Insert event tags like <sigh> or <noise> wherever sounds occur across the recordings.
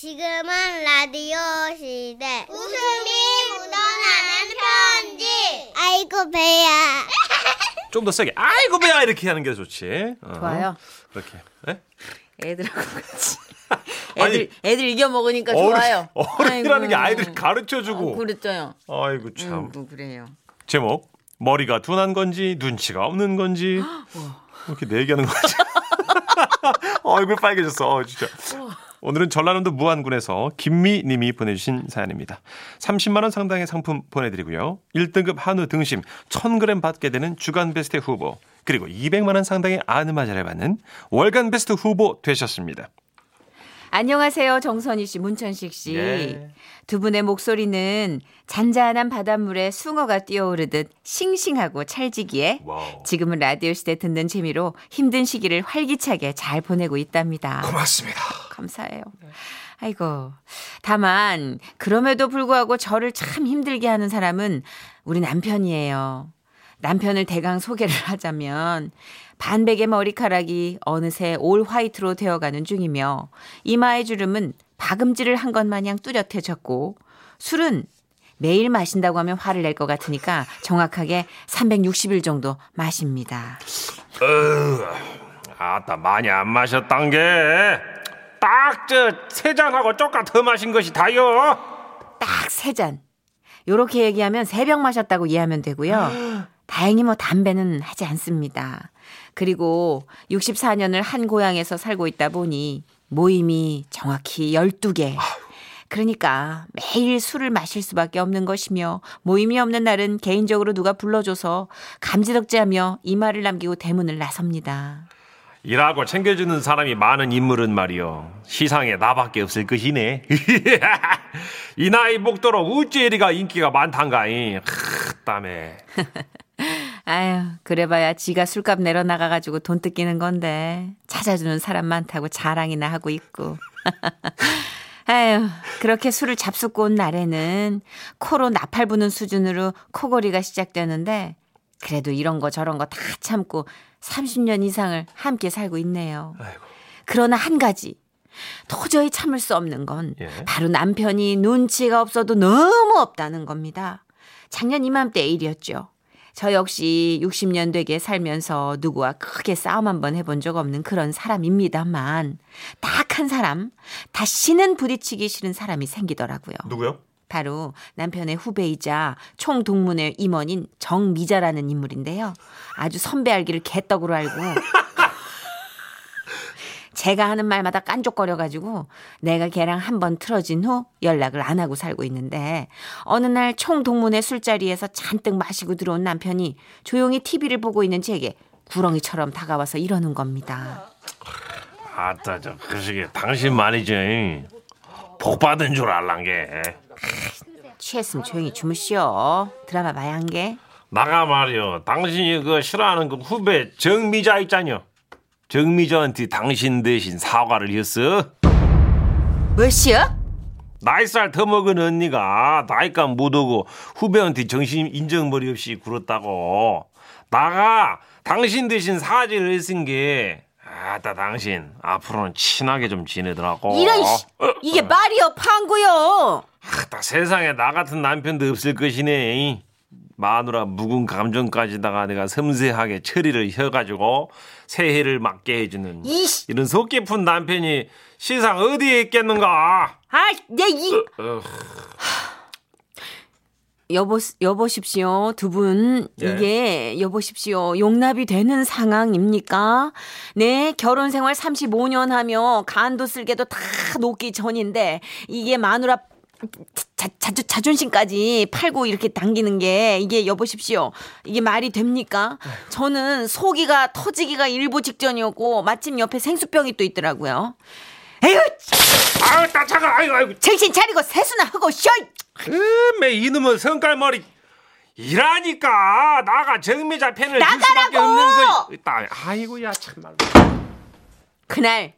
지금은 라디오 시대. 웃음이 묻어나는 편지. 아이고, 배야. <laughs> 좀 더 세게. 아이고 배야 이렇게 하는 게 좋지. 어. 좋아요. 그렇게. 네? 애들하고 같이. <laughs> 아니, 애들 애들 이겨 먹으니까 좋아요. 어른, 어른이라는 게. 아이들 가르쳐 주고. 어, 그랬어요. 아이고 참. 음, 뭐 그래요. 제목 머리가 둔한 건지 눈치가 없는 건지 <gasps> 이렇게 내기하는 거지. <laughs> 얼굴 빨개졌어. 어, 진짜. 오늘은 전라남도 무안군에서 김미 님이 보내주신 사연입니다. 30만 원 상당의 상품 보내드리고요. 1등급 한우 등심 1000g 받게 되는 주간 베스트 후보 그리고 200만 원 상당의 안마의자를 받는 월간 베스트 후보 되셨습니다. 안녕하세요. 정선희 씨, 문천식 씨. 예. 두 분의 목소리는 잔잔한 바닷물에 숭어가 뛰어오르듯 싱싱하고 찰지기에 와우. 지금은 라디오 시대 듣는 재미로 힘든 시기를 활기차게 잘 보내고 있답니다. 고맙습니다. 감사해요. 아이고. 다만, 그럼에도 불구하고 저를 참 힘들게 하는 사람은 우리 남편이에요. 남편을 대강 소개를 <laughs> 하자면, 반백의 머리카락이 어느새 올 화이트로 되어가는 중이며, 이마의 주름은 박음질을 한 것 마냥 뚜렷해졌고, 술은 매일 마신다고 하면 화를 낼 것 같으니까 정확하게 360일 정도 마십니다. 아따 많이 안 마셨단 게 딱 저 세 잔하고 쪼까 더 마신 것이 다요. 딱 세 잔. 요렇게 얘기하면 세 병 마셨다고 이해하면 되고요. <gasps> 다행히 뭐 담배는 하지 않습니다. 그리고 64년을 한 고향에서 살고 있다 보니 모임이 정확히 12개. 그러니까 매일 술을 마실 수밖에 없는 것이며 모임이 없는 날은 개인적으로 누가 불러줘서 감지덕지하며 이말을 남기고 대문을 나섭니다. 일하고 챙겨주는 사람이 많은 인물은 말이요 시상에 나밖에 없을 것이네. <laughs> 이 나이 먹도록 어찌 이리가 인기가 많단가이. 땀에. <laughs> 아유, 그래봐야 지가 술값 내려나가가지고 돈 뜯기는 건데. 찾아주는 사람 많다고 자랑이나 하고 있고. <laughs> 아유, 그렇게 술을 잡숫고 온 날에는 코로 나팔 부는 수준으로 코골이가 시작되는데, 그래도 이런 거 저런 거 다 참고 30년 이상을 함께 살고 있네요. 아이고. 그러나 한 가지. 도저히 참을 수 없는 건 예. 바로 남편이 눈치가 없어도 너무 없다는 겁니다. 작년 이맘때 일이었죠. 저 역시 60년 되게 살면서 누구와 크게 싸움 한번 해본 적 없는 그런 사람입니다만 딱 한 사람 다시는 부딪히기 싫은 사람이 생기더라고요. 누구요? 바로 남편의 후배이자 총동문회 임원인 정미자라는 인물인데요. 아주 선배 알기를 개떡으로 알고 제가 하는 말마다 깐족거려가지고 내가 걔랑 한 번 틀어진 후 연락을 안 하고 살고 있는데 어느 날 총동문회 술자리에서 잔뜩 마시고 들어온 남편이 조용히 TV를 보고 있는 제게 구렁이처럼 다가와서 이러는 겁니다. 아따 저 그시기 당신 말이죠. 복 받은 줄 알란 게. 취했으면 조용히 주무시오. 드라마 봐야 한 게. 나가 말이요. 당신이 그 싫어하는 그 후배 정미자 있잖요. 정미자한테 당신 대신 사과를 했어. 뭐시여? 나이 살 더 먹은 언니가 나이값 못오고 후배한테 정신 인정머리 없이 굴었다고. 나가 당신 대신 사죄를 했은 게 아따 당신 앞으로는 친하게 좀 지내더라고. 이런 씨, 이게 말이여 판구요. 아따 세상에 나 같은 남편도 없을 것이네. 마누라 묵은 감정까지다가 내가 섬세하게 처리를 해가지고 새해를 맞게 해주는 이씨. 이런 속 깊은 남편이 세상 어디에 있겠는가? 아 내이 어, 여보 여보십시오 두 분 예. 이게 여보십시오 용납이 되는 상황입니까? 네 결혼 생활 35년 하며 간도 쓸개도 다 녹기 전인데 이게 마누라 자, 자, 자존심까지 팔고 이렇게 당기는 게 이게 여보십시오 이게 말이 됩니까? 저는 소기가 터지기가 일보 직전이었고 마침 옆에 생수병이 또 있더라고요. 에휴 아유 따차가 아이고 아이고 정신 차리고 세수나 하고 쉬어. 음에 이놈의 성깔머리 이라니까 나가 정미자 줄 수밖에 나가라고! 없는 거. 아이고야 참말로. 그날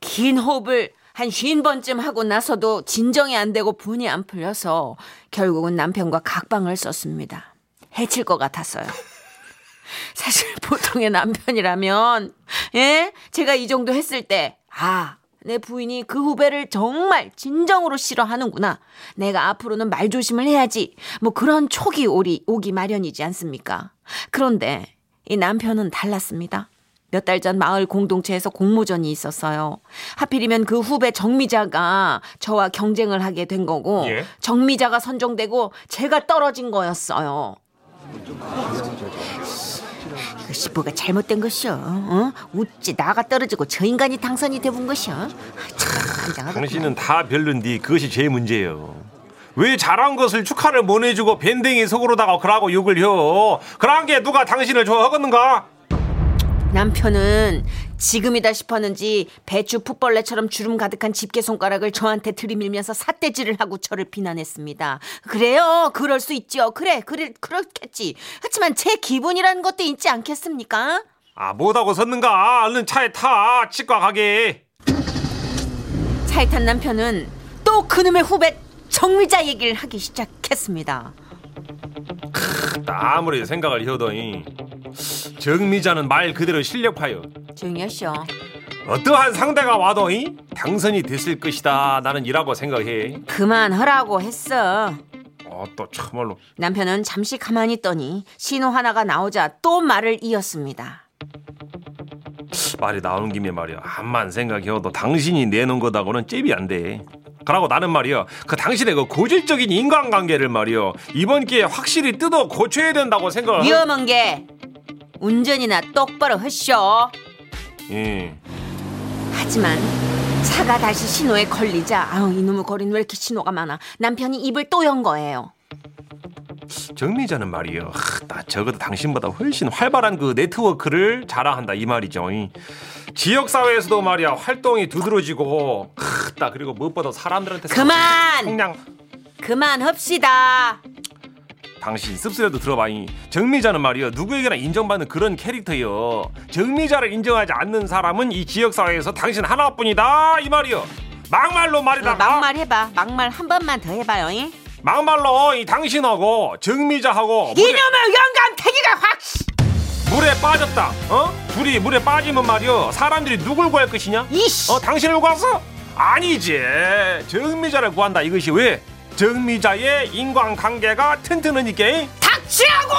긴 호흡을 한 쉰 번쯤 하고 나서도 진정이 안 되고 분이 안 풀려서 결국은 남편과 각방을 썼습니다. 해칠 것 같았어요. <laughs> 사실 보통의 남편이라면 예 제가 이 정도 했을 때 아 내 부인이 그 후배를 정말 진정으로 싫어하는구나. 내가 앞으로는 말 조심을 해야지. 뭐 그런 촉이 오리, 오기 마련이지 않습니까? 그런데 이 남편은 달랐습니다. 몇 달 전 마을 공동체에서 공모전이 있었어요. 하필이면 그 후배 정미자가 저와 경쟁을 하게 된 거고 예? 정미자가 선정되고 제가 떨어진 거였어요. 그 시보가 잘못된 것이요. 어? 어찌 나가 떨어지고 저 인간이 당선이 돼본. 참 안장하다. 당신은 다 별론디 그것이 제일 문제예요. 왜 잘한 것을 축하를 못 해주고 밴댕이 속으로다가 그러고 욕을 혀? 그런 게 누가 당신을 좋아하겠는가? 남편은 지금이다 싶었는지 배추 풋벌레처럼 주름 가득한 집게 손가락을 저한테 들이밀면서 삿대질을 하고 저를 비난했습니다. 그래요. 그럴 수 있죠. 그래. 그래. 그렇겠지. 하지만 제 기분이라는 것도 있지 않겠습니까? 아 못하고 섰는가? 얼른 차에 타 치과 가게. 차에 탄 남편은 또 그놈의 후배 정미자 얘기를 하기 시작했습니다. 아무리 생각을 해도 이 정미자는 말 그대로 실력파요. 하시오. 어떠한 상대가 와도 이 당선이 됐을 것이다. 나는 이라고 생각해. 그만하라고 했어. 어또 참말로 남편은 잠시 가만히 있더니 신호 하나가 나오자 또 말을 이었습니다. 말이 나오는 김에 말이야. 한만 생각해도 당신이 내놓은 거다고는 잽이 안 돼. 그러고 나는 말이야. 그 당신의 그 고질적인 인간관계를 말이야. 이번 기회에 확실히 뜯어 고쳐야 된다고 생각을. 위험한 게 운전이나 똑바로 하쇼. 예. 하지만 차가 다시 신호에 걸리자 아우 이놈의 거리는 왜 이렇게 신호가 많아 남편이 입을 또 연 거예요. 정미자는 말이요. 하, 나 적어도 당신보다 훨씬 활발한 그 네트워크를 자랑한다 이 말이죠. 이 지역 사회에서도 말이야 활동이 두드러지고, 하, 나 그리고 무엇보다 사람들한테 그만! 그냥 그만 합시다. 당신 씁쓸해도 들어봐. 이 정미자는 말이요 누구에게나 인정받는 그런 캐릭터요. 정미자를 인정하지 않는 사람은 이 지역 사회에서 당신 하나뿐이다 이 말이요. 막말로 말이다. 어, 막말 해봐. 막말 한 번만 더 해봐요. 잉? 막말로 이 당신하고 정미자하고 이놈의 영감탱이가 확. 씨. 물에 빠졌다. 어? 둘이 물에 빠지면 말이요 사람들이 누굴 구할 것이냐? 이씨. 어 당신을 구했어? 아니지. 정미자를 구한다 이것이 왜? 정미자의 인간관계가 튼튼하니까. 닥치라고.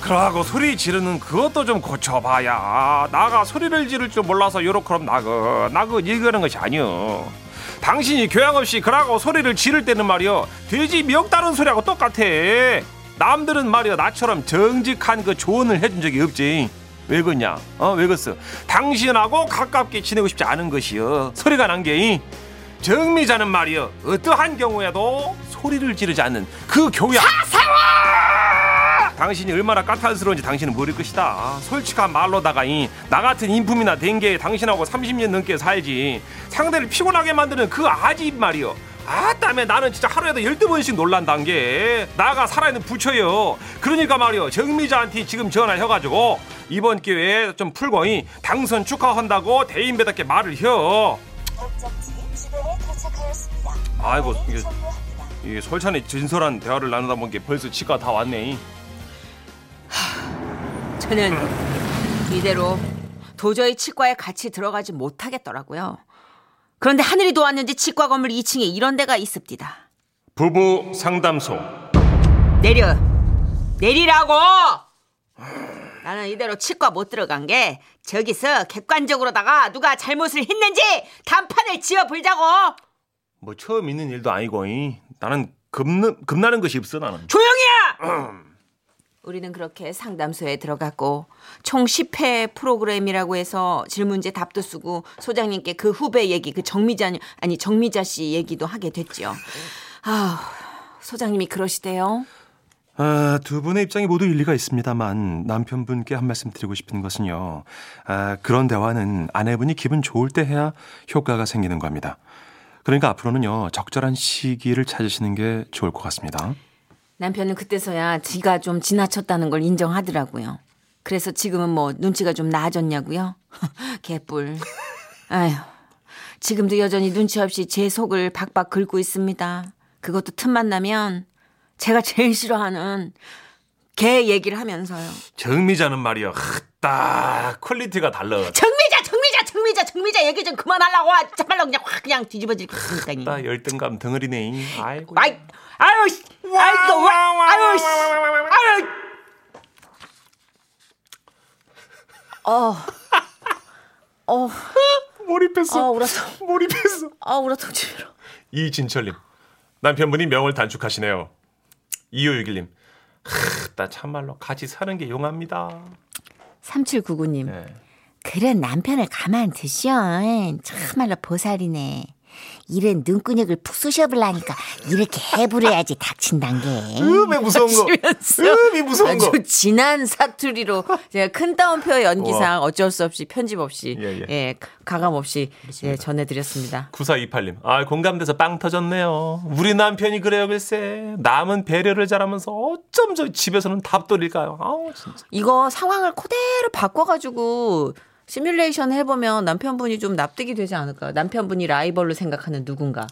그러고 소리 지르는 그것도 좀 고쳐봐야. 나가 소리를 지를 줄 몰라서 요렇게럼 나그 나그 얘기하는 것이 아니여 당신이 교양 없이 그러고 소리를 지를 때는 말이여 돼지 명 따른 소리하고 똑같아. 남들은 말이여 나처럼 정직한 그 조언을 해준 적이 없지. 왜 그냐? 어왜 그랬어? 당신하고 가깝게 지내고 싶지 않은 것이여 소리가 난게 정미자는 말이여 어떠한 경우에도 소리를 지르지 않는 그 교양 당신이 얼마나 까탈스러운지 당신은 모를 것이다. 솔직한 말로다가 이, 나 같은 인품이나 된게 당신하고 30년 넘게 살지. 상대를 피곤하게 만드는 그 아집 말이요. 아따매 나는 진짜 하루에도 12번씩 놀란단 게 나가 살아있는 부처요. 그러니까 말이요. 정미자한테 지금 전화해가지고 이번 기회에 좀 풀고 이, 당선 축하한다고 대인배답게 말을 혀. 아이고, 안내 이게- 종료합니다. 이 솔찬히 진솔한 대화를 나누다 보니 벌써 치과 다 왔네. 저는 이대로 도저히 치과에 같이 들어가지 못하겠더라고요. 그런데 하늘이 도왔는지 치과 건물 2층에 이런 데가 있습니다. 부부 상담소. 내려 내리라고 나는 이대로 치과 못 들어간 게 저기서 객관적으로다가 누가 잘못을 했는지 단판을 지어 불자고. 뭐 처음 있는 일도 아니고 이. 나는 겁나, 겁나는 것이 없어 나는. 조용히야! 우리는 그렇게 상담소에 들어갔고 총 10회 프로그램이라고 해서 질문제 답도 쓰고 소장님께 그 후배 얘기 그 정미자 아니 정미자 씨 얘기도 하게 됐죠. 아 소장님이 그러시대요 아, 두 분의 입장이 모두 일리가 있습니다만 남편분께 한 말씀 드리고 싶은 것은요 아, 그런 대화는 아내분이 기분 좋을 때 해야 효과가 생기는 겁니다 그러니까 앞으로는요 적절한 시기를 찾으시는 게 좋을 것 같습니다 남편은 그때서야 지가 좀 지나쳤다는 걸 인정하더라고요. 그래서 지금은 뭐 눈치가 좀 나아졌냐고요? <laughs> 개뿔. 아휴. 지금도 여전히 눈치 없이 제 속을 박박 긁고 있습니다. 그것도 틈만 나면 제가 제일 싫어하는 개 얘기를 하면서요. 정미자는 말이야 딱 quality가 달라 정미자, 정미자, 정미자! 정미자 얘기 좀 그만하려고 아, 참말로 그냥 확 그냥 뒤집어질 것 같으니까 나 열등감 덩어리네. 아이고. 아이 아유 씨 아이고 와 아유 씨 아유 어. 어, 몰입했어. 아, 울었어. 몰입했어. 아, 울었어. 이진철님. 남편분이 명을 단축하시네요. 2561님. 하, 나 참말로 같이 사는 게 용합니다. 3799님. 네. 그런 남편을 가만 두시오. 참말로 보살이네. 이런 눈구녕을 푹 쑤셔보려니까 이렇게 해부려야지 닥친단 게. 음에 무서운 거. 음이 무서운 거. 아주 진한 사투리로 제가 큰 따옴표 연기상 어쩔 수 없이 편집 없이 예, 예, 예. 가감 없이 예, 전해드렸습니다. 9428님. 아, 공감돼서 빵 터졌네요. 우리 남편이 그래요, 글쎄. 남은 배려를 잘하면서 어쩜 저 집에서는 답돌일까요? 아우, 진짜. 이거 상황을 그대로 바꿔가지고 시뮬레이션 해보면 남편분이 좀 납득이 되지 않을까요? 남편분이 라이벌로 생각하는 누군가.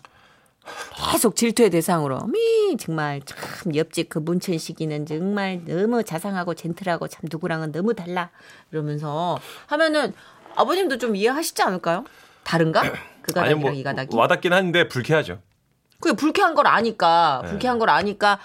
계속 질투의 대상으로. 미, 정말 참 옆집 그 문천식이는 정말 너무 자상하고 젠틀하고 참 누구랑은 너무 달라. 이러면서 하면은 아버님도 좀 이해하시지 않을까요? 다른가? 그 아니, 가닥이랑 뭐, 이 가닥이. 와닿긴 한데 불쾌하죠. 그게 불쾌한 걸 아니까, 네. 불쾌한 걸 아니까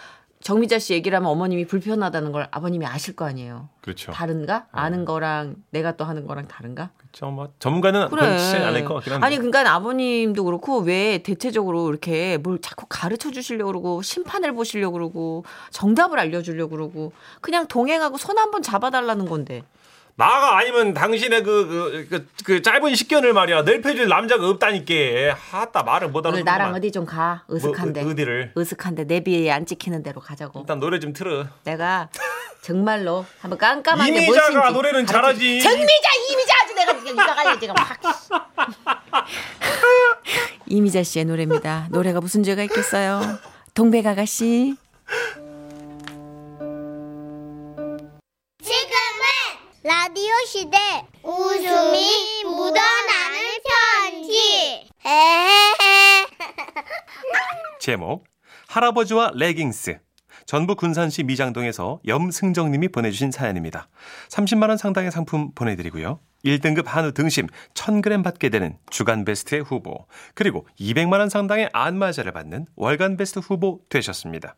정미자 씨 얘기를 하면 어머님이 불편하다는 걸 아버님이 아실 거 아니에요. 그렇죠. 다른가? 아는 거랑 내가 또 하는 거랑 다른가? 그렇죠. 뭐, 전문가는 그렇지 않을 것 같긴 한데. 아니 그러니까 아버님도 그렇고 왜 대체적으로 이렇게 뭘 자꾸 가르쳐 주시려고 그러고 심판을 보시려고 그러고 정답을 알려 주려고 그러고 그냥 동행하고 손 한번 잡아 달라는 건데 나가 아니면 당신의 그, 그, 그, 그 짧은 식견을 말이야. 넓혀줄 남자가 없다니까. 하따 말을 못 오늘 알아듣는 나랑 어디 좀 가 으슥한데 뭐, 어, 어디를? 으슥한데 내비에 안 찍히는 대로 가자고 일단 노래 좀 틀어. 내가 정말로 한번 깜깜하게 이미자가 노래는 잘하지. 정미자 이미자 아주 내가 지금 이가가지고 지금 확 <laughs> 이미자 씨의 노래입니다. 노래가 무슨 죄가 있겠어요? 동백 아가씨. 라디오 시대 웃음이 묻어나는 편지 <laughs> 제목 할아버지와 레깅스 전북 군산시 미장동에서 염승정님이 보내주신 사연입니다. 30만 원 상당의 상품 보내드리고요. 1등급 한우 등심 1000g 받게 되는 주간 베스트의 후보 그리고 200만 원 상당의 안마자를 받는 월간 베스트 후보 되셨습니다.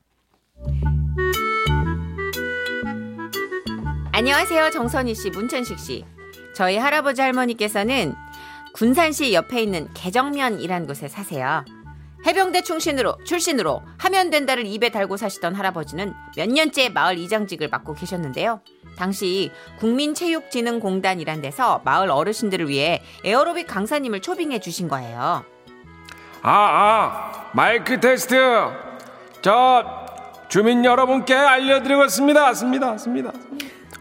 안녕하세요. 정선희 씨, 문천식 씨. 저희 할아버지 할머니께서는 군산시 옆에 있는 개정면이란 곳에 사세요. 해병대 출신으로 출신으로 하면 된다를 입에 달고 사시던 할아버지는 몇 년째 마을 이장직을 맡고 계셨는데요. 당시 국민체육진흥공단이란 데서 마을 어르신들을 위해 에어로빅 강사님을 초빙해 주신 거예요. 아, 아, 마이크 테스트. 저 주민 여러분께 알려드리겠습니다. 습니다, 습니다.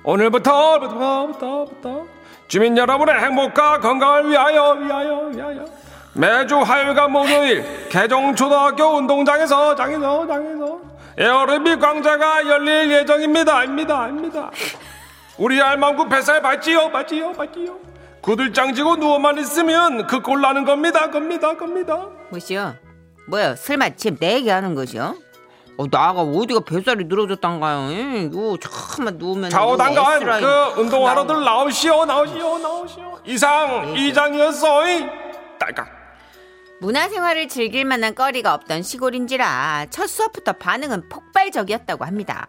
오늘부터, 부터, 부터, 부터 주민 여러분의 행복과 건강을 위하여, 위하여, 위하여 매주 화요일과 목요일 개정초등학교 운동장에서 장에서 장에서 에어로빅 강좌가 열릴 예정입니다. 아닙니다, 아닙니다. 우리 알망구 뱃살 봤지요, 봤지요, 봤지요. 구들장 지고 누워만 있으면 그 꼴 나는 겁니다, 겁니다, 겁니다. 뭐시여? 뭐야? 설마 지금 내 얘기하는 것이요? 어, 나가 어디가 뱃살이 늘어졌단가요? 요 잠깐만 누우면 좌우당간 S라인 그 운동하러들. 나오시오 나오시오 나오시오 이상 이장이었어 이 딸깍 문화생활을 즐길 만한 거리가 없던 시골인지라 첫 수업부터 반응은 폭발적이었다고 합니다.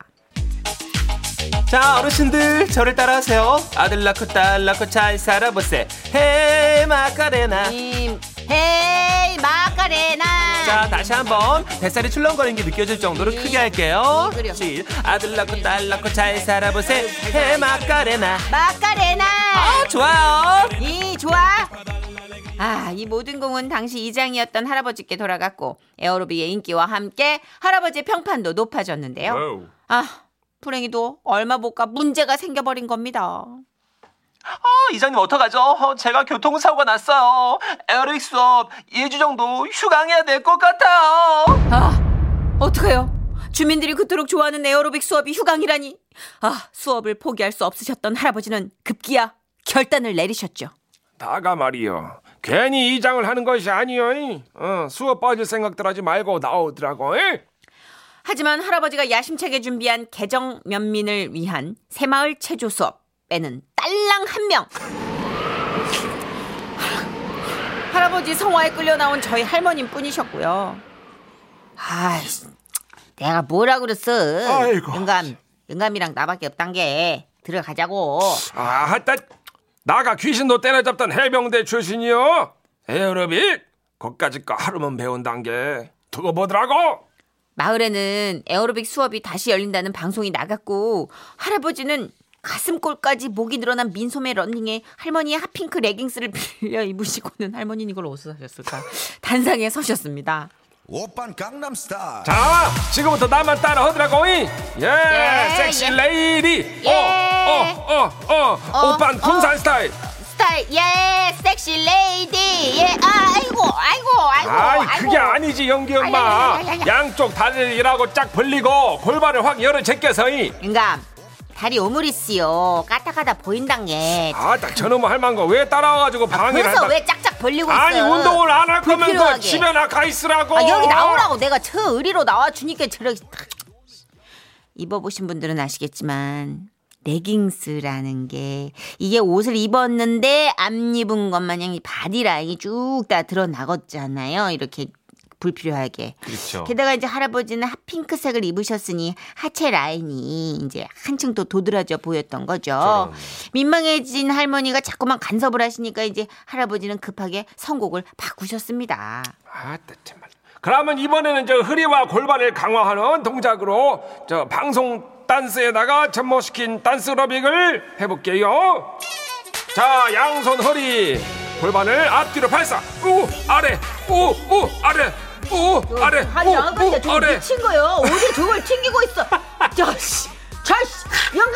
자 어르신들 저를 따라하세요. 아들 낳고 딸 낳고 잘 살아보세. 헤 마카레나. 님, 헤이 마카레나. 자 다시 한번 뱃살이 출렁거리는 게 느껴질 정도로 네. 크게 할게요. 네. 시- 아들 낳고 딸 낳고 잘 살아보세. 헤 마카레나. 마카레나. 아 좋아요. 이 좋아. 아, 이 모든 공은 당시 이장이었던 할아버지께 돌아갔고 에어로빅의 인기와 함께 할아버지의 평판도 높아졌는데요. 아, 불행히도 얼마 못 가 문제가 생겨버린 겁니다. 어, 이장님 어떡하죠? 어, 제가 교통사고가 났어요. 에어로빅 수업 2주 정도 휴강해야 될 것 같아요. 아, 어떡해요? 주민들이 그토록 좋아하는 에어로빅 수업이 휴강이라니. 아, 수업을 포기할 수 없으셨던 할아버지는 급기야 결단을 내리셨죠. 나가 말이요 괜히 이장을 하는 것이 아니요 이. 어, 수업 빠질 생각들 하지 말고 나오더라고 이. 하지만 할아버지가 야심차게 준비한 개정 면민을 위한 새마을 체조 수업 에는 딸랑 한 명. 할아버지 성화에 끌려 나온 저희 할머님 뿐이셨고요. 아이씨, 내가 뭐라 그랬어? 아이고. 영감, 영감이랑 나밖에 없단 게 들어가자고. 아, 따, 나가 귀신도 때려잡던 해병대 출신이요. 에어로빅 거기까지 거 하루만 배운단 게 두고 보더라고. 마을에는 에어로빅 수업이 다시 열린다는 방송이 나갔고 할아버지는 가슴골까지 목이 늘어난 민소매 런닝에 할머니의 핫핑크 레깅스를 빌려 입으시고는 할머니는 이걸 어디서 사셨을까 단상에 서셨습니다. 오빤 강남스타일 자, 지금부터 나만 따라 하더라고. 이. 예, 예, 섹시 예. lady. 예. 어, 어, 어, 어. 오빤 군산 스타일. 스타일 예 sexy lady 예 아이고 아이고 아이고 아이, 그게 아니지, 연기 엄마. 아야야야야야. 양쪽 다리를 이라고 쫙 벌리고 골반을 확 열어 제껴서 이. 인감 다리 오므리씨요 까딱하다 보인단 게 아, 딱 저놈의 할망거 왜 따라와가지고 방해를 그래서 한다. 왜 짝짝 벌리고 있어 아니, 운동을 안 할 거면 그 불필요하게. 집에 나 가 있으라고. 아, 여기 나오라고 내가 저 의리로 나와주니까 저렇게 입어보신 분들은 아시겠지만 레깅스라는 게 이게 옷을 입었는데 안 입은 것 마냥 이 바디라인이 쭉 다 드러나겠잖아요 이렇게 불필요하게 그렇죠. 게다가 이제 할아버지는 핫핑크색을 입으셨으니 하체 라인이 이제 한층 더 도드라져 보였던 거죠. 저런. 민망해진 할머니가 자꾸만 간섭을 하시니까 이제 할아버지는 급하게 선곡을 바꾸셨습니다. 아따 참말. 그러면 이번에는 저 허리와 골반을 강화하는 동작으로 저 방송 댄스에다가 접목시킨 댄스 러빅을 해볼게요. 자, 양손 허리, 골반을 앞뒤로 발사. 우 아래, 우 우 아래, 우 아래, 아니 우, 아버지 우저 아래. 미친 거요. 어디 저걸 튕기고 있어. <laughs> 저 씨, 저 씨, 영감,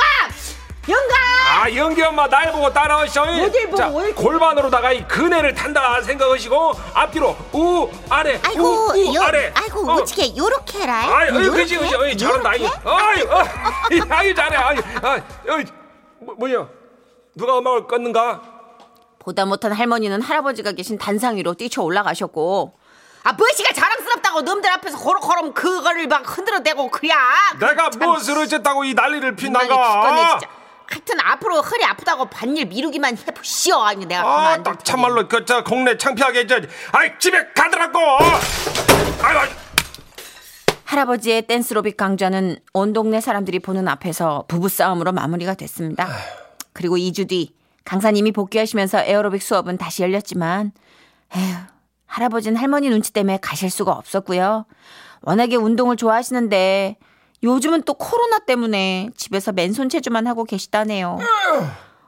영감. 아, 연기 엄마 날 보고 따라오셔. 어딜 보고 자, 왜- 골반으로다가 이 그네를 탄다 생각하시고 앞뒤로 우 아래, 아이고, 우, 우 요, 아래. 아이고, 어. 어떻게 요렇게 해라? 아이, 어이, 그지? 그지, 어이, 잘한다, 아이? 아이, 어, <laughs> 아이, 잘해, 아이, 아이, 어이, 뭐, 뭐야? 누가 음악을 껐는가? 보다 못한 할머니는 할아버지가 계신 단상 위로 뛰쳐 올라가셨고. 아, 무엇이가 자랑스럽다고 놈들 앞에서 호롱호롱 그거를 막 흔들어대고 그래. 내가 참 무엇을 어쨌다고 이 난리를? 진짜. 하여튼 앞으로 허리 아프다고 반일 미루기만 해보시오. 아니 내가 아, 딱 참말로 그저 동네 창피하게 저, 아이 집에 가더라고. 아이고, 할아버지의 댄스로빅 강좌는 온 동네 사람들이 보는 앞에서 부부싸움으로 마무리가 됐습니다. 그리고 2주 뒤 강사님이 복귀하시면서 에어로빅 수업은 다시 열렸지만 에휴, 할아버지는 할머니 눈치 때문에 가실 수가 없었고요. 워낙에 운동을 좋아하시는데 요즘은 또 코로나 때문에 집에서 맨손 체조만 하고 계시다네요.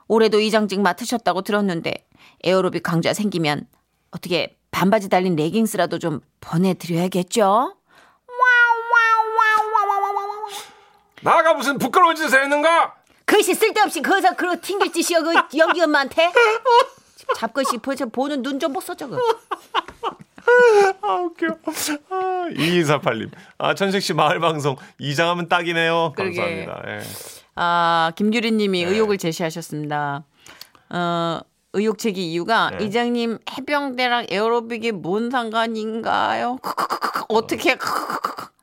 올해도 이장직 맡으셨다고 들었는데 에어로빅 강좌 생기면 어떻게 반바지 달린 레깅스라도 좀 보내드려야겠죠? 나가 무슨 부끄러운 짓을 했는가? 그것이 쓸데없이 거기서 그러 튕길 짓이여 그 연기 엄마한테 <laughs> 잡것이 벌써 보는 눈좀못써 저거 아, 웃겨. 아, 2248님. 아, 천식 씨 마을 방송 이장하면 딱이네요. 그러게. 감사합니다. 예. 아 김규리님이 의혹을 제시하셨습니다 어 의혹 제기 이유가 네. 이장님 해병대랑 에어로빅이 뭔 상관인가요? 어떻게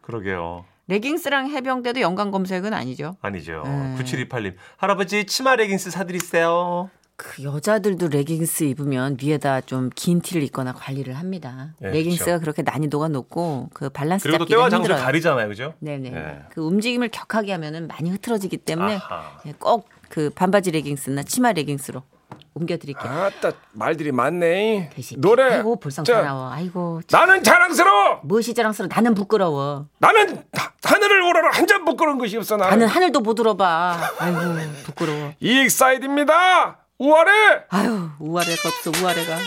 그러게요. 레깅스랑 해병대도 연관 검색은 아니죠? 아니죠. 음. 9728님. 할아버지 치마 레깅스 사드리세요. 그 여자들도 레깅스 입으면 위에다 좀 긴 티를 입거나 관리를 합니다. 네, 레깅스가 그렇죠. 그렇게 난이도가 높고 그 밸런스 그리고 또 때와 장소를. 가리잖아요. 그죠? 네네. 예. 그 움직임을 격하게 하면은 많이 흐트러지기 때문에 아하. 꼭그 반바지 레깅스나 치마 레깅스로 옮겨드릴게요. 아따 말들이 많네. 대신 노래. 아이고 불쌍 저, 사나워. 아이고 참, 나는 자랑스러워. 무엇이 자랑스러워. 나는 부끄러워. 나는 하- 하늘을 오르라 한점 부끄러운 것이 없어 나는. 나는 하늘도 못 들어봐. 아이고 부끄러워. <laughs> 이익 사이드입니다. 우아래. 아유 우아래가 없어 우아래가.